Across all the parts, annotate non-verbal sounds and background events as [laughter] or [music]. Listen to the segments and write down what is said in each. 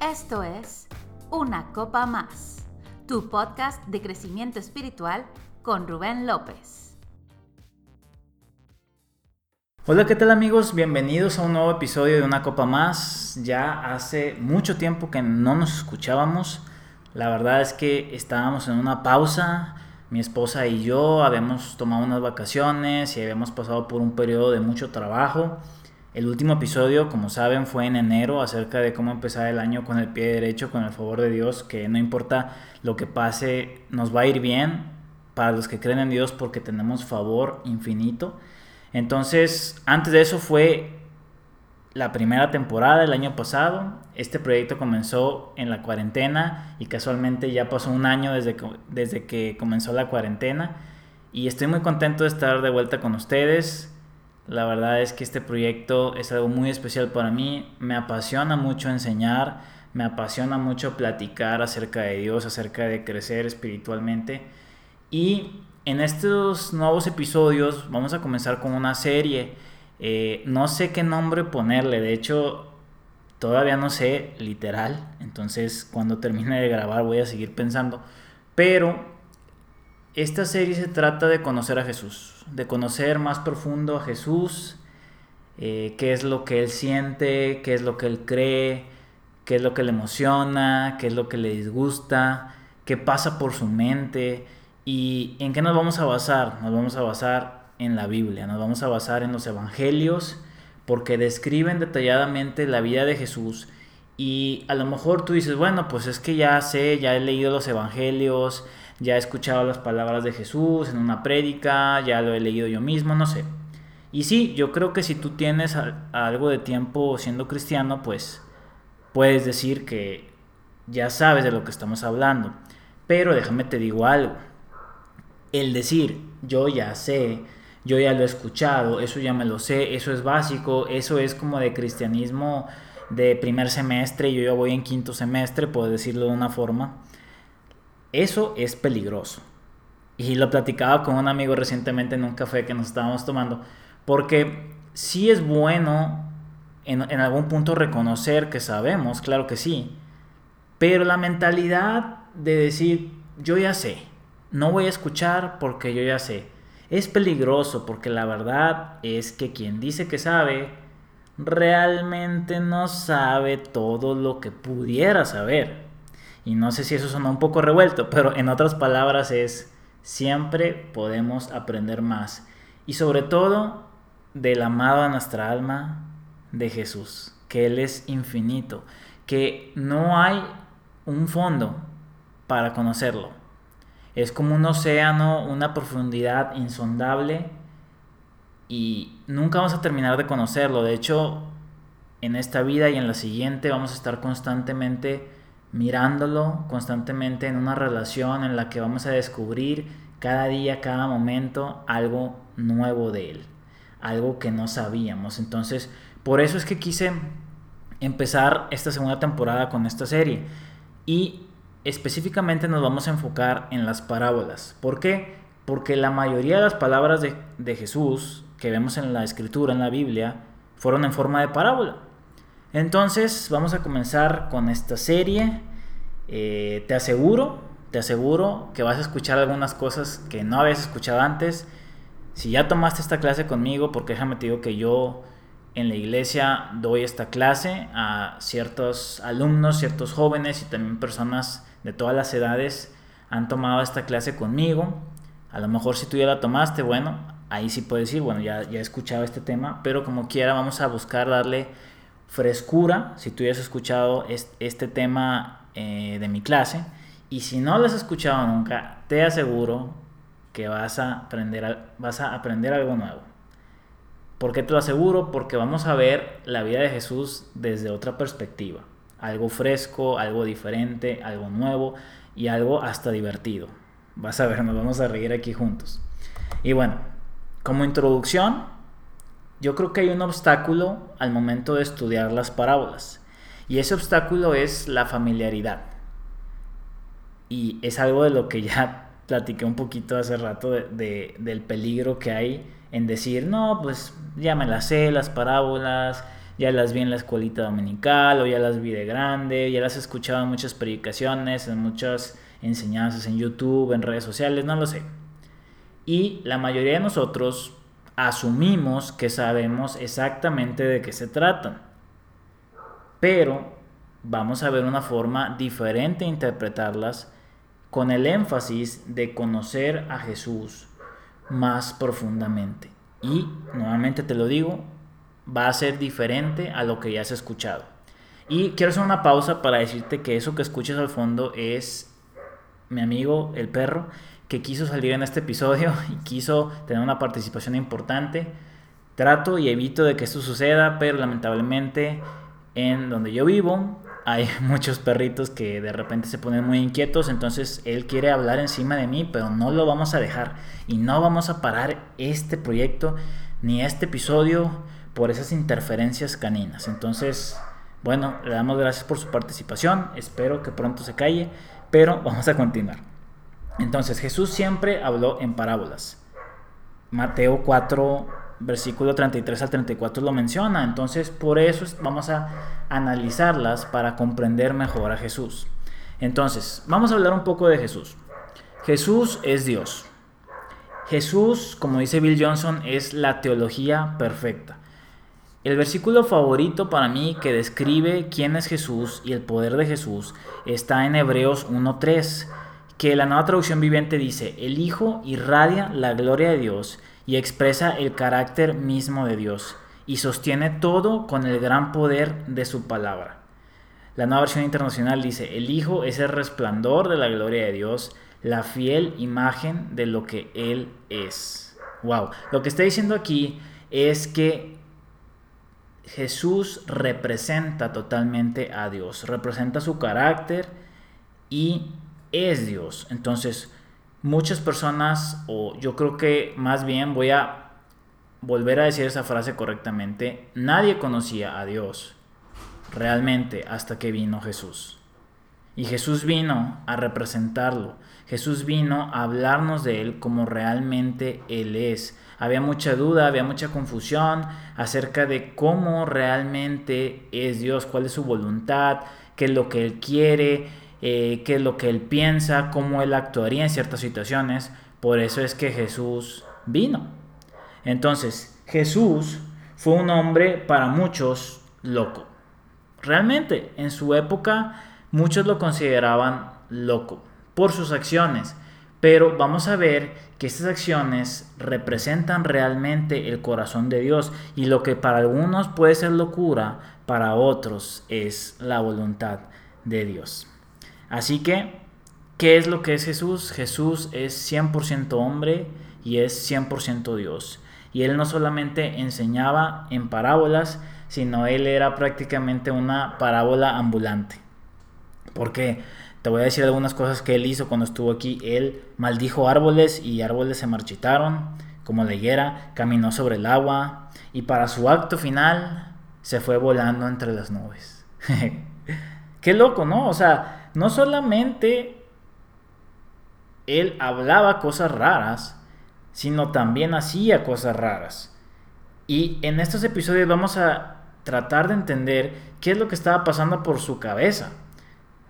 Esto es Una Copa Más, tu podcast de crecimiento espiritual con Rubén López. Hola, ¿qué tal amigos? Bienvenidos a un nuevo episodio de Una Copa Más. Ya hace mucho tiempo que no nos escuchábamos. La verdad es que estábamos en una pausa. Mi esposa y yo habíamos tomado unas vacaciones y habíamos pasado por un periodo de mucho trabajo. El último episodio, como saben, fue en enero acerca de cómo empezar el año con el pie derecho, con el favor de Dios, que no importa lo que pase, nos va a ir bien para los que creen en Dios porque tenemos favor infinito. Entonces, antes de eso fue la primera temporada el año pasado. Este proyecto comenzó en la cuarentena y casualmente ya pasó un año desde que, desde que comenzó la cuarentena. Y estoy muy contento de estar de vuelta con ustedes. La verdad es que este proyecto es algo muy especial para mí. Me apasiona mucho enseñar, me apasiona mucho platicar acerca de Dios, acerca de crecer espiritualmente. Y en estos nuevos episodios vamos a comenzar con una serie. Eh, no sé qué nombre ponerle, de hecho todavía no sé literal. Entonces cuando termine de grabar voy a seguir pensando. Pero esta serie se trata de conocer a Jesús, de conocer más profundo a Jesús, eh, qué es lo que él siente, qué es lo que él cree, qué es lo que le emociona, qué es lo que le disgusta, qué pasa por su mente y en qué nos vamos a basar. Nos vamos a basar en la Biblia, nos vamos a basar en los evangelios porque describen detalladamente la vida de Jesús y a lo mejor tú dices, bueno, pues es que ya sé, ya he leído los evangelios, ya he escuchado las palabras de Jesús en una prédica, ya lo he leído yo mismo, no sé. Y sí, yo creo que si tú tienes algo de tiempo siendo cristiano, pues puedes decir que ya sabes de lo que estamos hablando. Pero déjame te digo algo. El decir yo ya sé, yo ya lo he escuchado, eso ya me lo sé, eso es básico, eso es como de cristianismo de primer semestre, yo ya voy en quinto semestre, puedo decirlo de una forma. Eso es peligroso. Y lo platicaba con un amigo recientemente en un café que nos estábamos tomando, porque sí es bueno en, algún punto reconocer que sabemos, claro que sí, pero la mentalidad de decir, yo ya sé, no voy a escuchar porque yo ya sé, es peligroso porque la verdad es que quien dice que sabe, realmente no sabe todo lo que pudiera saber. Y no sé si eso suena un poco revuelto, pero en otras palabras es, siempre podemos aprender más. Y sobre todo del amado a nuestra alma de Jesús, que Él es infinito, que no hay un fondo para conocerlo. Es como un océano, una profundidad insondable y nunca vamos a terminar de conocerlo. De hecho, en esta vida y en la siguiente vamos a estar constantemente mirándolo constantemente en una relación en la que vamos a descubrir cada día, cada momento algo nuevo de él, algo que no sabíamos. Entonces, por eso es que quise empezar esta segunda temporada con esta serie. Y específicamente nos vamos a enfocar en las parábolas. ¿Por qué? Porque la mayoría de las palabras de, de Jesús que vemos en la escritura, en la Biblia, fueron en forma de parábola. Entonces vamos a comenzar con esta serie. Eh, te aseguro, te aseguro que vas a escuchar algunas cosas que no habías escuchado antes. Si ya tomaste esta clase conmigo, porque déjame te digo que yo en la iglesia doy esta clase a ciertos alumnos, ciertos jóvenes y también personas de todas las edades han tomado esta clase conmigo. A lo mejor si tú ya la tomaste, bueno, ahí sí puedes decir, bueno, ya, ya he escuchado este tema, pero como quiera vamos a buscar darle frescura, si tú ya has escuchado este tema eh, de mi clase, y si no lo has escuchado nunca, te aseguro que vas a aprender, vas a aprender algo nuevo. ¿Por qué te lo aseguro? Porque vamos a ver la vida de Jesús desde otra perspectiva. Algo fresco, algo diferente, algo nuevo y algo hasta divertido. Vas a ver, nos vamos a reír aquí juntos. Y bueno, como introducción, yo creo que hay un obstáculo al momento de estudiar las parábolas. Y ese obstáculo es la familiaridad. Y es algo de lo que ya [laughs] platiqué un poquito hace rato de, del peligro que hay en decir, no, pues ya me las sé, las parábolas, ya las vi en la escuelita dominical o ya las vi de grande, ya las he escuchado en muchas predicaciones, en muchas enseñanzas en YouTube, en redes sociales, no lo sé. Y la mayoría de nosotros asumimos que sabemos exactamente de qué se tratan. Pero vamos a ver una forma diferente de interpretarlas con el énfasis de conocer a Jesús más profundamente. Y nuevamente te lo digo, va a ser diferente a lo que ya has escuchado. Y quiero hacer una pausa para decirte que eso que escuchas al fondo es mi amigo el perro que quiso salir en este episodio y quiso tener una participación importante. Trato y evito de que esto suceda, pero lamentablemente en donde yo vivo hay [laughs] muchos perritos que de repente se ponen muy inquietos, entonces él quiere hablar encima de mí, pero no lo vamos a dejar y no vamos a parar este proyecto ni este episodio por esas interferencias caninas. Entonces, bueno, le damos gracias por su participación, espero que pronto se calle, pero [laughs] vamos a continuar. Entonces, Jesús siempre habló en parábolas. Mateo 4, versículo 33 al 34 lo menciona. Entonces, por eso vamos a analizarlas para comprender mejor a Jesús. Entonces, vamos a hablar un poco de Jesús. Jesús es Dios. Jesús, como dice Bill Johnson, es la teología perfecta. El versículo favorito para mí que describe quién es Jesús y el poder de Jesús está en Hebreos 1.3, que la nueva traducción viviente dice, el Hijo irradia la gloria de Dios y expresa el carácter mismo de Dios y sostiene todo con el gran poder de su palabra. La nueva versión internacional dice, el Hijo es el resplandor de la gloria de Dios, la fiel imagen de lo que Él es. Wow, lo que está diciendo aquí es que Jesús representa totalmente a Dios, representa su carácter y es Dios. Entonces, muchas personas, o yo creo que más bien voy a volver a decir esa frase correctamente, nadie conocía a Dios realmente hasta que vino Jesús. Y Jesús vino a representarlo. Jesús vino a hablarnos de Él como realmente Él es había mucha duda, había mucha confusión acerca de cómo realmente es Dios, cuál es su voluntad, qué es lo que Él quiere, eh, qué es lo que Él piensa, cómo Él actuaría en ciertas situaciones. Por eso es que Jesús vino. Entonces, Jesús fue un hombre para muchos loco. Realmente, en su época, muchos lo consideraban loco por sus acciones. Pero vamos a ver que estas acciones representan realmente el corazón de Dios y lo que para algunos puede ser locura, para otros es la voluntad de Dios. Así que, ¿qué es lo que es Jesús? Jesús es 100% hombre y es 100% Dios. Y él no solamente enseñaba en parábolas, sino él era prácticamente una parábola ambulante. ¿Por qué? Te voy a decir algunas cosas que él hizo cuando estuvo aquí. Él maldijo árboles y árboles se marchitaron, como la higuera, caminó sobre el agua y para su acto final se fue volando entre las nubes. [laughs] Qué loco, ¿no? O sea, no solamente él hablaba cosas raras, sino también hacía cosas raras. Y en estos episodios vamos a tratar de entender qué es lo que estaba pasando por su cabeza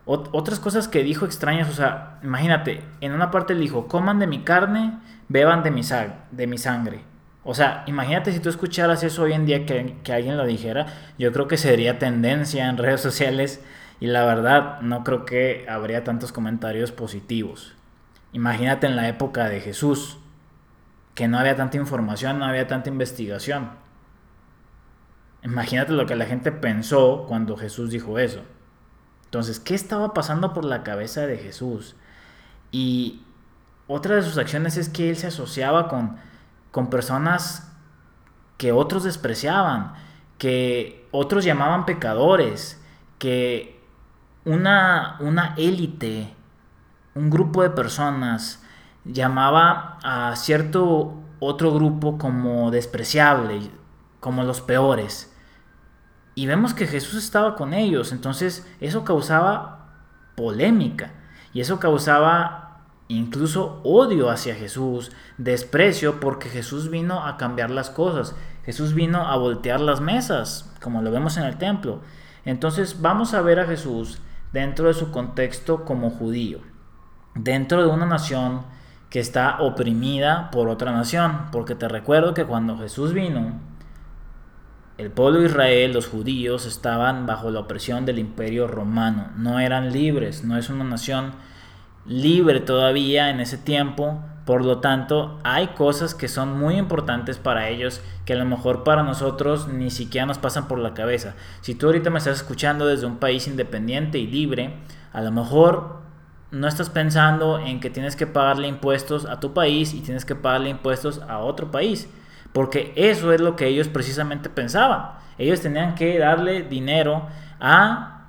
otras cosas que dijo extrañas, o sea, imagínate, en una parte le dijo, coman de mi carne, beban de mi, sangre. O sea, imagínate si tú escucharas eso hoy en día que, que, alguien lo dijera, yo creo que sería tendencia en redes sociales y la verdad no creo que habría tantos comentarios positivos. Imagínate en la época de Jesús, que no había tanta información, no había tanta investigación. Imagínate lo que la gente pensó cuando Jesús dijo eso. Entonces, ¿qué estaba pasando por la cabeza de Jesús? Y otra de sus acciones es que él se asociaba con, con personas que otros despreciaban, que otros llamaban pecadores, que una, una élite, un grupo de personas llamaba a cierto otro grupo como despreciable, como los peores. Y vemos que Jesús estaba con ellos, entonces eso causaba polémica y eso causaba incluso odio hacia Jesús, desprecio porque Jesús vino a cambiar las cosas. Jesús vino a voltear las mesas, como lo vemos en el templo. Entonces vamos a ver a Jesús dentro de su contexto como judío, dentro de una nación que está oprimida por otra nación, porque te recuerdo que cuando Jesús vino, el pueblo de Israel, los judíos, estaban bajo la opresión del imperio romano, no eran libres, no es una nación libre todavía en ese tiempo, por lo tanto hay cosas que son muy importantes para ellos que a lo mejor para nosotros ni siquiera nos pasan por la cabeza. Si tú ahorita me estás escuchando desde un país independiente y libre, a lo mejor no estás pensando en que tienes que pagarle impuestos a tu país y tienes que pagarle impuestos a otro país. Porque eso es lo que ellos precisamente pensaban. Ellos tenían que darle dinero a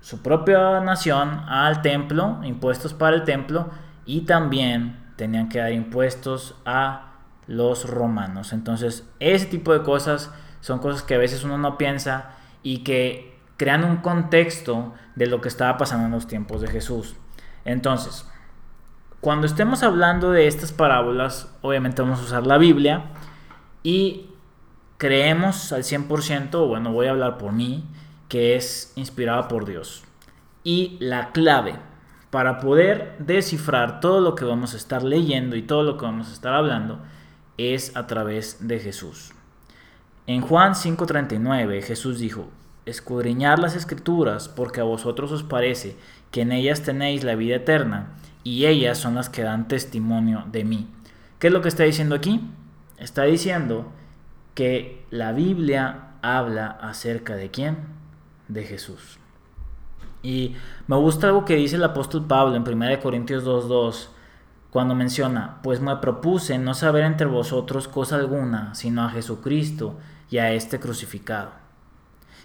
su propia nación, al templo, impuestos para el templo, y también tenían que dar impuestos a los romanos. Entonces, ese tipo de cosas son cosas que a veces uno no piensa y que crean un contexto de lo que estaba pasando en los tiempos de Jesús. Entonces, cuando estemos hablando de estas parábolas, obviamente vamos a usar la Biblia y creemos al 100%, bueno, voy a hablar por mí, que es inspirada por Dios. Y la clave para poder descifrar todo lo que vamos a estar leyendo y todo lo que vamos a estar hablando es a través de Jesús. En Juan 5:39 Jesús dijo, escudriñar las escrituras porque a vosotros os parece que en ellas tenéis la vida eterna y ellas son las que dan testimonio de mí. ¿Qué es lo que está diciendo aquí? está diciendo que la Biblia habla acerca de quién? De Jesús. Y me gusta algo que dice el apóstol Pablo en 1 Corintios 2.2, cuando menciona, pues me propuse no saber entre vosotros cosa alguna, sino a Jesucristo y a este crucificado.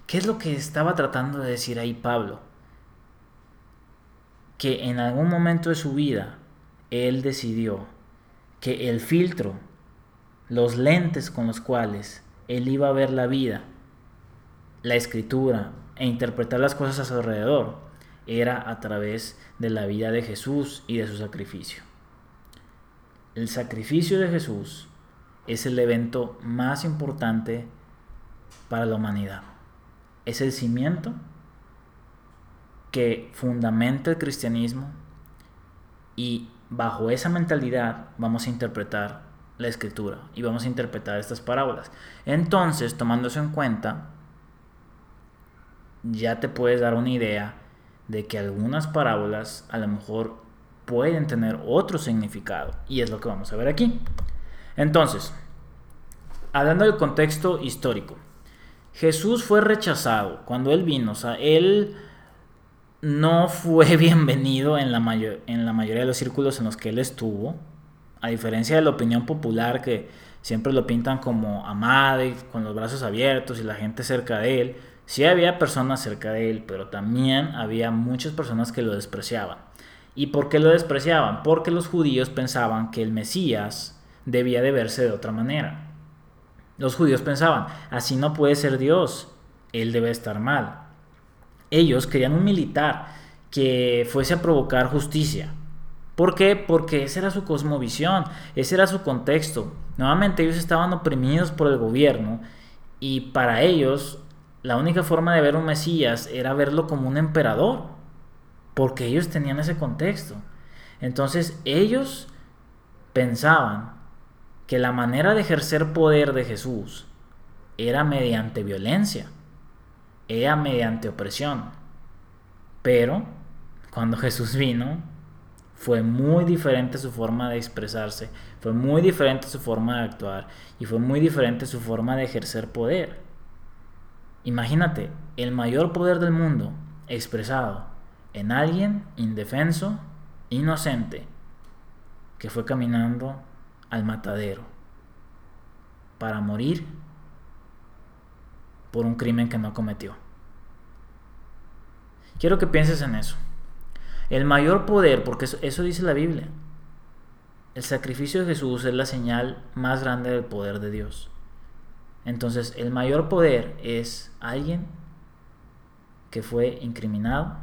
¿Qué es lo que estaba tratando de decir ahí Pablo? Que en algún momento de su vida, él decidió que el filtro los lentes con los cuales él iba a ver la vida, la escritura e interpretar las cosas a su alrededor, era a través de la vida de Jesús y de su sacrificio. El sacrificio de Jesús es el evento más importante para la humanidad. Es el cimiento que fundamenta el cristianismo y bajo esa mentalidad vamos a interpretar la escritura y vamos a interpretar estas parábolas. Entonces, tomando eso en cuenta, ya te puedes dar una idea de que algunas parábolas a lo mejor pueden tener otro significado y es lo que vamos a ver aquí. Entonces, hablando del contexto histórico, Jesús fue rechazado cuando él vino, o sea, él no fue [laughs] bienvenido en la, en la mayoría de los círculos en los que él estuvo, a diferencia de la opinión popular que siempre lo pintan como amado y con los brazos abiertos y la gente cerca de él, sí había personas cerca de él, pero también había muchas personas que lo despreciaban. ¿Y por qué lo despreciaban? Porque los judíos pensaban que el Mesías debía de verse de otra manera. Los judíos pensaban, así no puede ser Dios, él debe estar mal. Ellos querían un militar que fuese a provocar justicia, ¿Por qué? Porque esa era su cosmovisión, ese era su contexto. Nuevamente ellos estaban oprimidos por el gobierno y para ellos la única forma de ver un Mesías era verlo como un emperador, porque ellos tenían ese contexto. Entonces ellos pensaban que la manera de ejercer poder de Jesús era mediante violencia, era mediante opresión. Pero cuando [laughs] Jesús vino, fue muy diferente su forma de expresarse, fue muy diferente su forma de actuar y fue muy diferente su forma de ejercer poder. Imagínate, el mayor poder del mundo expresado en alguien indefenso, inocente, que fue caminando al matadero para morir por un crimen que no cometió. Quiero que pienses en eso. El mayor poder, porque eso, dice la Biblia, el sacrificio de Jesús es la señal más grande del poder de Dios. Entonces, el mayor poder es alguien que fue incriminado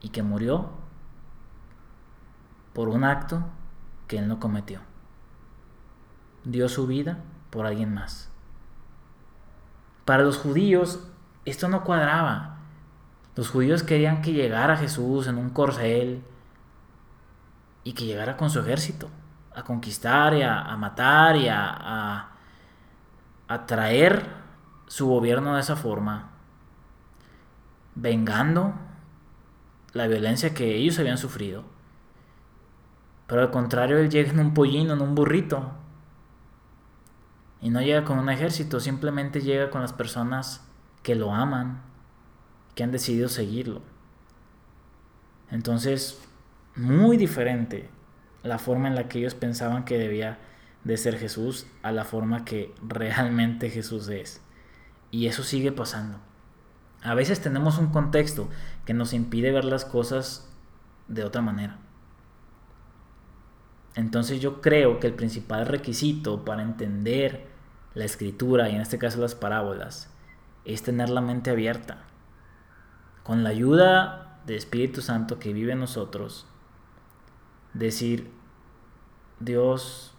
y que murió por un acto que él no cometió. Dio su vida por alguien más. para los judíos esto no cuadraba. Los judíos querían que llegara Jesús en un corcel y que llegara con su ejército a conquistar y a, matar y a, a traer su gobierno de esa forma, vengando la violencia que ellos habían sufrido. Pero al contrario, él llega en un pollino, en un burrito. Y no llega con un ejército, simplemente llega con las personas que lo aman, que han decidido seguirlo. Entonces, muy diferente la forma en la que ellos pensaban que debía de ser Jesús a la forma que realmente Jesús es. Y eso sigue pasando. A veces tenemos un contexto que nos impide ver las cosas de otra manera. Entonces yo creo que el principal requisito para entender la escritura y en este caso las parábolas es tener la mente abierta con la ayuda del Espíritu Santo que vive en nosotros, decir, Dios,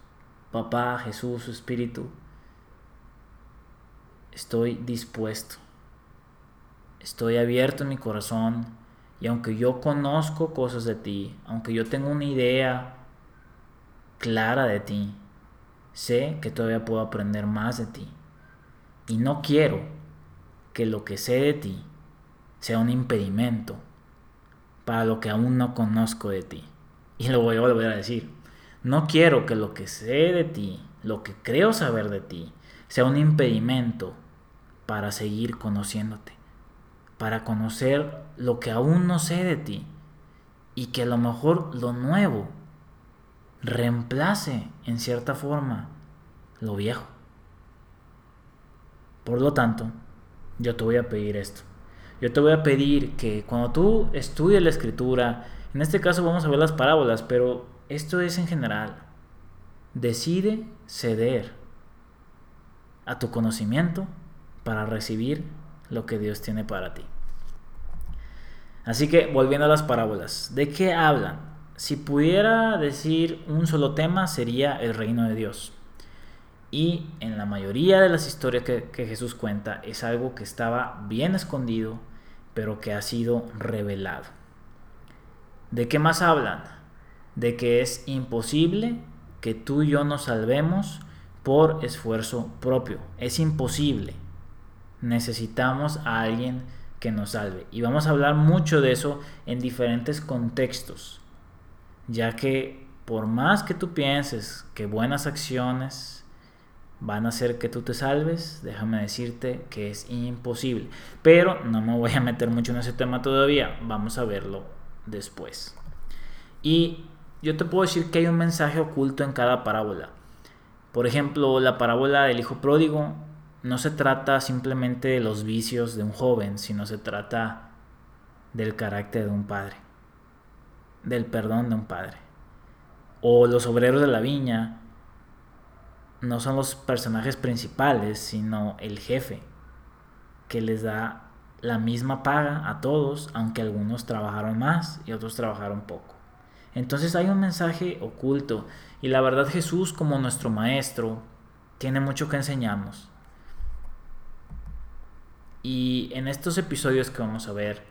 Papá, Jesús, Espíritu, estoy dispuesto, estoy abierto en mi corazón y aunque yo conozco cosas de ti, aunque yo tengo una idea clara de ti, sé que todavía puedo aprender más de ti. Y no quiero que lo que sé de ti sea un impedimento para lo que aún no conozco de ti. Y lo voy a volver a decir. No quiero que lo que sé de ti, lo que creo saber de ti, sea un impedimento para seguir conociéndote, para conocer lo que aún no sé de ti y que a lo mejor lo nuevo reemplace en cierta forma lo viejo. Por lo tanto, yo te voy a pedir esto. Yo te voy a pedir que cuando tú estudies la escritura, en este caso vamos a ver las parábolas, pero esto es en general, decide ceder a tu conocimiento para recibir lo que Dios tiene para ti. Así que volviendo a las parábolas, ¿de qué hablan? Si pudiera decir un solo tema sería el reino de Dios. Y en la mayoría de las historias que, Jesús cuenta es algo que estaba bien escondido pero que ha sido revelado. ¿De qué más hablan? De que es imposible que tú y yo nos salvemos por esfuerzo propio. Es imposible. Necesitamos a alguien que nos salve. Y vamos a hablar mucho de eso en diferentes contextos. Ya que por más que tú pienses que buenas acciones van a hacer que tú te salves, déjame decirte que es imposible. Pero no me voy a meter mucho en ese tema todavía, vamos a verlo después. Y yo te puedo decir que hay un mensaje oculto en cada parábola. Por ejemplo, la parábola del hijo pródigo no se trata simplemente de los vicios de un joven, sino se trata del carácter de un padre, del perdón de un padre. O los obreros de la viña no son los personajes principales, sino el jefe, que les da la misma paga a todos, aunque algunos trabajaron más y otros trabajaron poco. Entonces hay un mensaje oculto y la verdad Jesús como nuestro maestro tiene mucho que enseñarnos. Y en estos episodios que vamos a ver,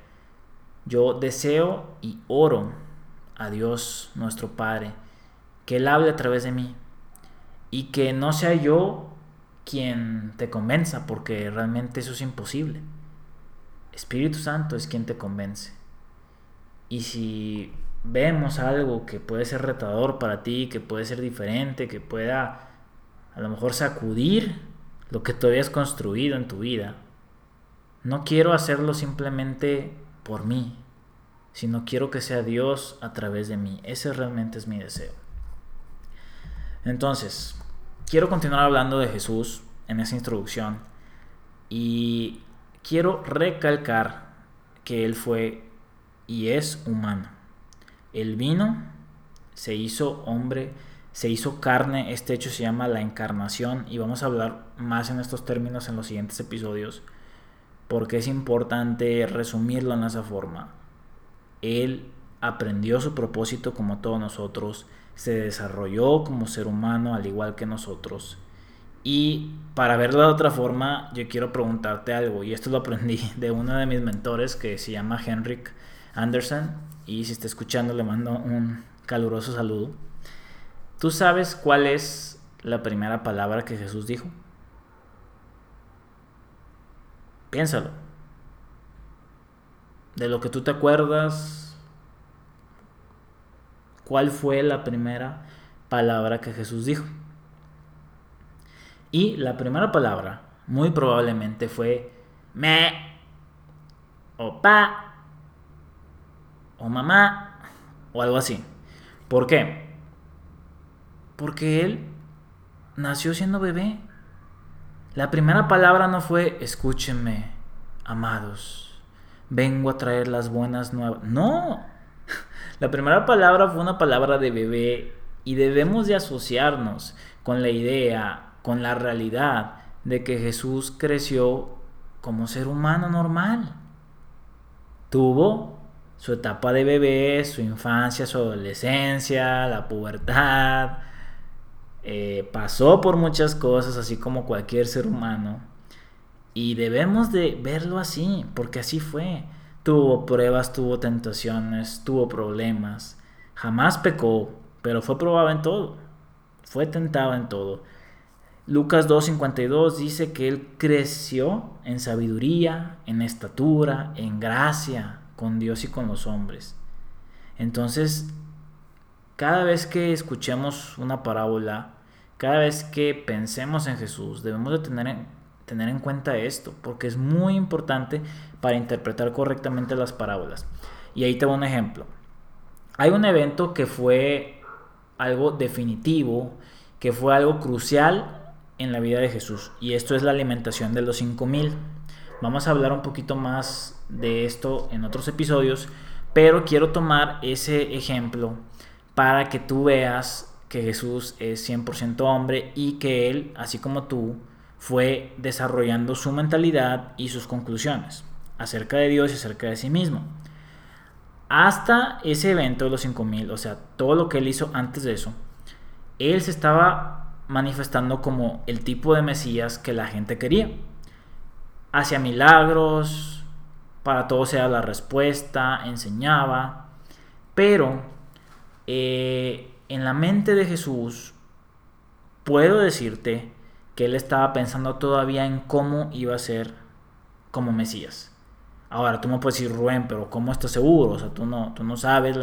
yo deseo y oro a Dios nuestro Padre que Él hable a través de mí, y que no sea yo quien te convenza, porque realmente eso es imposible. Espíritu Santo es quien te convence. Y si vemos algo que puede ser retador para ti, que puede ser diferente, que pueda a lo mejor sacudir lo que tú habías construido en tu vida, no quiero hacerlo simplemente por mí, sino quiero que sea Dios a través de mí. Ese realmente es mi deseo. Entonces, quiero continuar hablando de Jesús en esa introducción y quiero recalcar que Él fue y es humano. Él vino, se hizo hombre, se hizo carne, este hecho se llama la encarnación y vamos a hablar más en estos términos en los siguientes episodios porque es importante resumirlo en esa forma. Él aprendió su propósito como todos nosotros, se desarrolló como ser humano al igual que nosotros Y para verlo de otra forma, yo quiero preguntarte algo, y esto lo aprendí [laughs] de uno de mis mentores que se llama Henrik Anderson, y si está escuchando le mando un caluroso saludo. ¿Tú sabes cuál es la primera palabra que Jesús dijo? Piénsalo. De lo que tú te acuerdas, ¿cuál fue la primera palabra que Jesús dijo? Y la primera palabra muy probablemente fue me o pa o mamá o algo así. ¿Por qué? Porque él nació siendo bebé. La primera palabra no fue escúchenme, amados, vengo a traer las buenas nuevas. No, la primera palabra fue una palabra de bebé y debemos de asociarnos con la idea con la realidad de que Jesús creció como ser humano normal. Tuvo su etapa de bebé, su infancia, su adolescencia, la pubertad. Eh, pasó por muchas cosas, así como cualquier ser humano. Y debemos de verlo así, porque así fue. Tuvo pruebas, tuvo tentaciones, tuvo problemas. Jamás pecó, pero fue probado en todo. Fue tentado en todo. Lucas 2.52 dice que él creció en sabiduría, en estatura, en gracia con Dios y con los hombres. Entonces, cada vez que escuchemos una parábola, cada vez que pensemos en Jesús, debemos de tener en, tener en cuenta esto, porque es muy importante para interpretar correctamente las parábolas. Y ahí tengo un ejemplo. Hay un evento que fue algo definitivo, que fue algo crucial en la vida de Jesús. Y esto es la alimentación de los 5000. Vamos a hablar un poquito más de esto en otros episodios, pero quiero tomar ese ejemplo para que tú veas que Jesús es 100% hombre y que él, así como tú, fue desarrollando su mentalidad y sus conclusiones acerca de Dios y acerca de sí mismo. Hasta ese evento de los 5000, o sea, todo lo que él hizo antes de eso, él se estaba manifestando como el tipo de Mesías que la gente quería. Hacía milagros, para todo sea la respuesta, enseñaba, pero eh, en la mente de Jesús puedo decirte que él estaba pensando todavía en cómo iba a ser como Mesías. Ahora, tú me puedes decir, Rubén, pero ¿cómo estás seguro? O sea, tú no, tú no sabes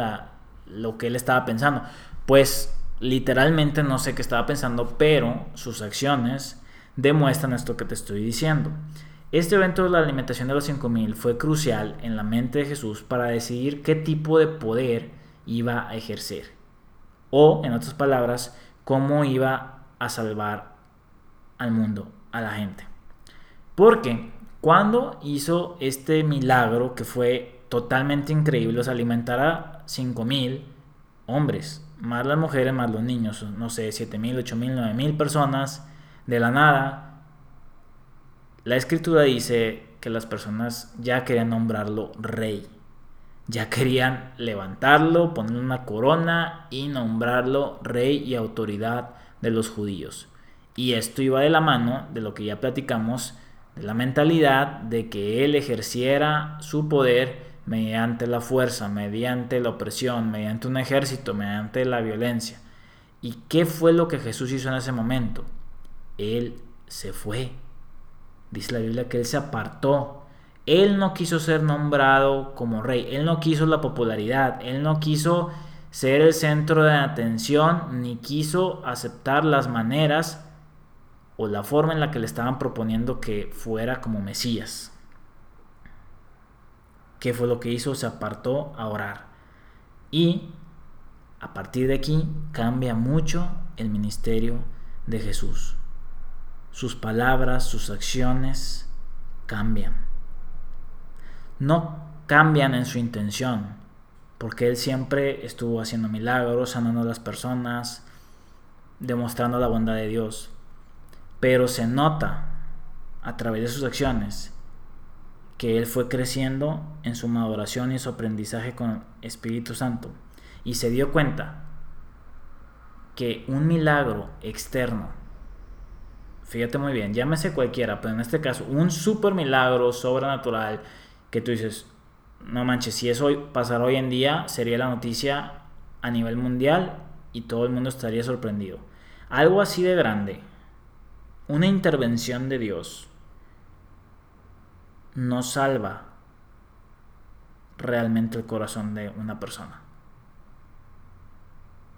lo que él estaba pensando. Pues literalmente no sé qué estaba pensando, pero sus acciones demuestran esto que te estoy diciendo. Este evento de la alimentación de los 5000 fue crucial en la mente de Jesús para decidir qué tipo de poder iba a ejercer. O, en otras palabras, cómo iba a salvar al mundo, a la gente. Porque cuando hizo este milagro que fue totalmente increíble, os alimentará 5000 hombres, más las mujeres, más los niños, no sé, 7 mil, 8 mil, 9 mil personas, de la nada, la escritura dice que las personas ya querían nombrarlo rey. Ya querían levantarlo, ponerle una corona y nombrarlo rey y autoridad de los judíos. Y esto iba de la mano de lo que ya platicamos, de la mentalidad de que él ejerciera su poder mediante la fuerza, mediante la opresión, mediante un ejército, mediante la violencia. ¿Y qué fue lo que Jesús hizo en ese momento? Él se fue. Dice la Biblia que él se apartó. Él no quiso ser nombrado como rey. Él no quiso la popularidad. Él no quiso ser el centro de atención. Ni quiso aceptar las maneras o la forma en la que le estaban proponiendo que fuera como Mesías. ¿Qué fue lo que hizo? Se apartó a orar. Y a partir de aquí cambia mucho el ministerio de Jesús. Sus palabras, sus acciones cambian. No cambian en su intención, porque Él siempre estuvo haciendo milagros, sanando a las personas, demostrando la bondad de Dios. Pero se nota a través de sus acciones que él fue creciendo en su maduración y su aprendizaje con Espíritu Santo y se dio cuenta que un milagro externo, fíjate muy bien, llámese cualquiera, pero en este caso, un super milagro sobrenatural que tú dices, no manches, si eso pasara hoy en día, sería la noticia a nivel mundial y todo el mundo estaría sorprendido. Algo así de grande, una intervención de Dios, no salva realmente el corazón de una persona.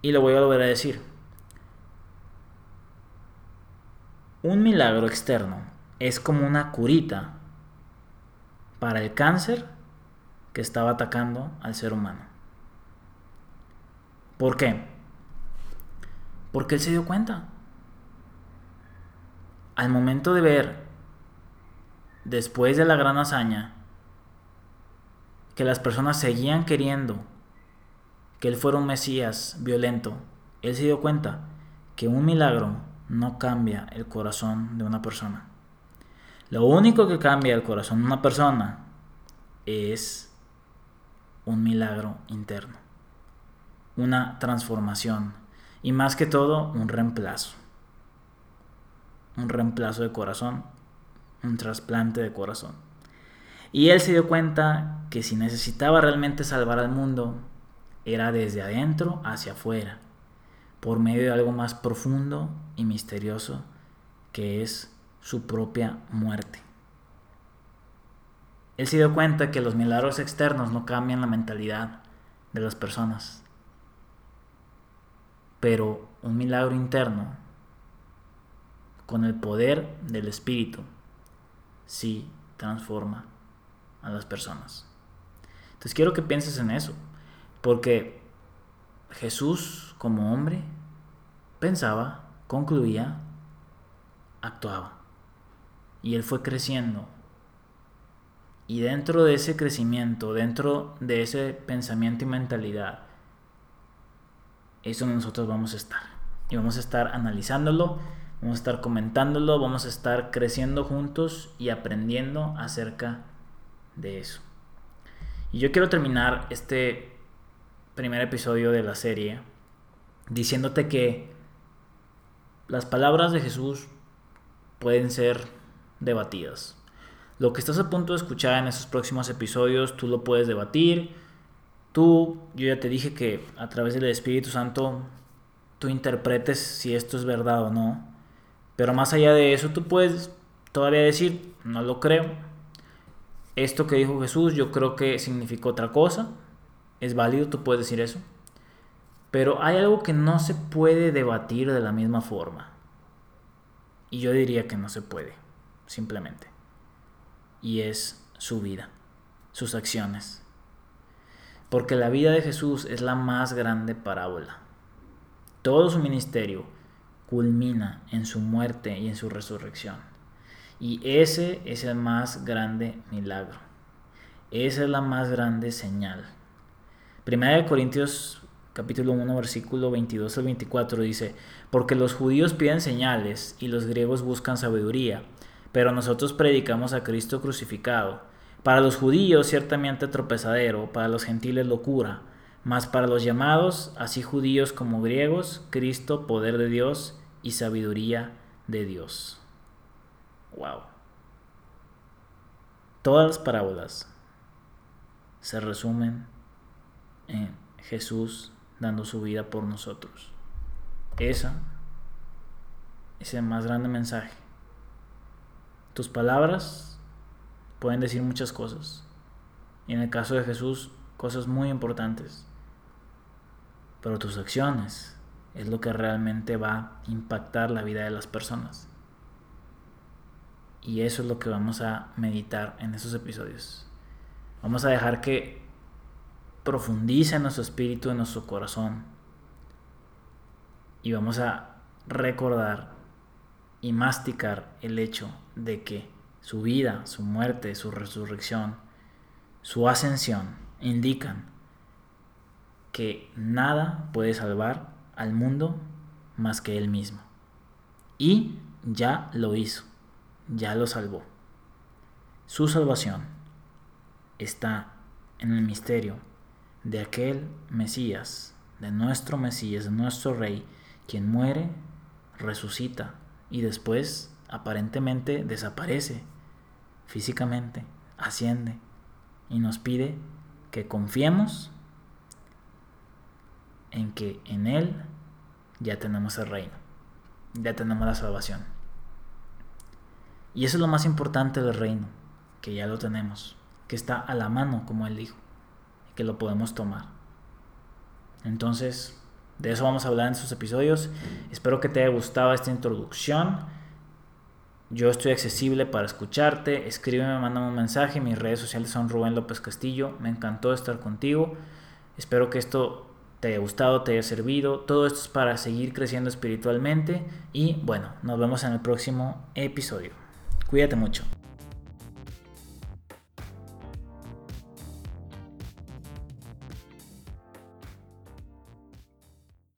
Y lo voy a volver a decir. Un milagro externo es como una curita para el cáncer que estaba atacando al ser humano. ¿Por qué? Porque él se dio cuenta. Al momento de ver, después de la gran hazaña, que las personas seguían queriendo que él fuera un Mesías violento, él se dio cuenta que un milagro no cambia el corazón de una persona. Lo único que cambia el corazón de una persona es un milagro interno, una transformación y más que todo un reemplazo. Un reemplazo de corazón, un trasplante de corazón. Y él se dio cuenta que si necesitaba realmente salvar al mundo, era desde adentro hacia afuera, por medio de algo más profundo y misterioso que es su propia muerte. Él se dio cuenta que los milagros externos no cambian la mentalidad de las personas, pero un milagro interno con el poder del Espíritu sí transforma a las personas. Entonces quiero que pienses en eso. Porque Jesús como hombre pensaba, concluía, actuaba. Y él fue creciendo. Y dentro de ese crecimiento, dentro de ese pensamiento y mentalidad, es donde nosotros vamos a estar. Y vamos a estar analizándolo, vamos a estar comentándolo, vamos a estar creciendo juntos y aprendiendo acerca de eso. Y yo quiero terminar este primer episodio de la serie diciéndote que las palabras de Jesús pueden ser debatidas. Lo que estás a punto de escuchar en esos próximos episodios, tú lo puedes debatir. Tú, yo ya te dije que a través del Espíritu Santo tú interpretes si esto es verdad o no. Pero más allá de eso, tú puedes todavía decir, no lo creo. Esto que dijo Jesús yo creo que significó otra cosa es válido, tú puedes decir eso. Pero hay algo que no se puede debatir de la misma forma. Y yo diría que no se puede, simplemente. Y es su vida, sus acciones. Porque la vida de Jesús es la más grande parábola. Todo su ministerio culmina en su muerte y en su resurrección. Y ese es el más grande milagro. Esa es la más grande señal Primera de Corintios capítulo 1 versículo 22 al 24 dice, porque los judíos piden señales y los griegos buscan sabiduría, pero nosotros predicamos a Cristo crucificado. Para los judíos ciertamente tropezadero, para los gentiles locura, mas para los llamados, así judíos como griegos, Cristo poder de Dios y sabiduría de Dios. Wow. Todas las parábolas se resumen en Jesús dando su vida por nosotros. Esa es el más grande mensaje. Tus palabras pueden decir muchas cosas. Y en el caso de Jesús, cosas muy importantes. Pero tus acciones es lo que realmente va a impactar la vida de las personas. Y eso es lo que vamos a meditar en esos episodios. Vamos a dejar que profundice en nuestro espíritu, en nuestro corazón. Y vamos a recordar y masticar el hecho de que su vida, su muerte, su resurrección, su ascensión indican que nada puede salvar al mundo más que Él mismo. Y ya lo hizo, ya lo salvó. Su salvación está en el misterio de aquel Mesías, de nuestro Mesías, de nuestro Rey, quien muere, resucita y después aparentemente desaparece físicamente, asciende y nos pide que confiemos en que en Él ya tenemos el reino, ya tenemos la salvación. Y eso es lo más importante del reino, que ya lo tenemos, que está a la mano, como Él dijo, que lo podemos tomar. Entonces, de eso vamos a hablar en sus episodios. Espero que te haya gustado esta introducción. Yo estoy accesible para escucharte. Escríbeme, mándame un mensaje. Mis redes sociales son Rubén López Castillo. Me encantó estar contigo. Espero que esto te haya gustado, te haya servido. Todo esto es para seguir creciendo espiritualmente. Y bueno, nos vemos en el próximo episodio. Cuídate mucho.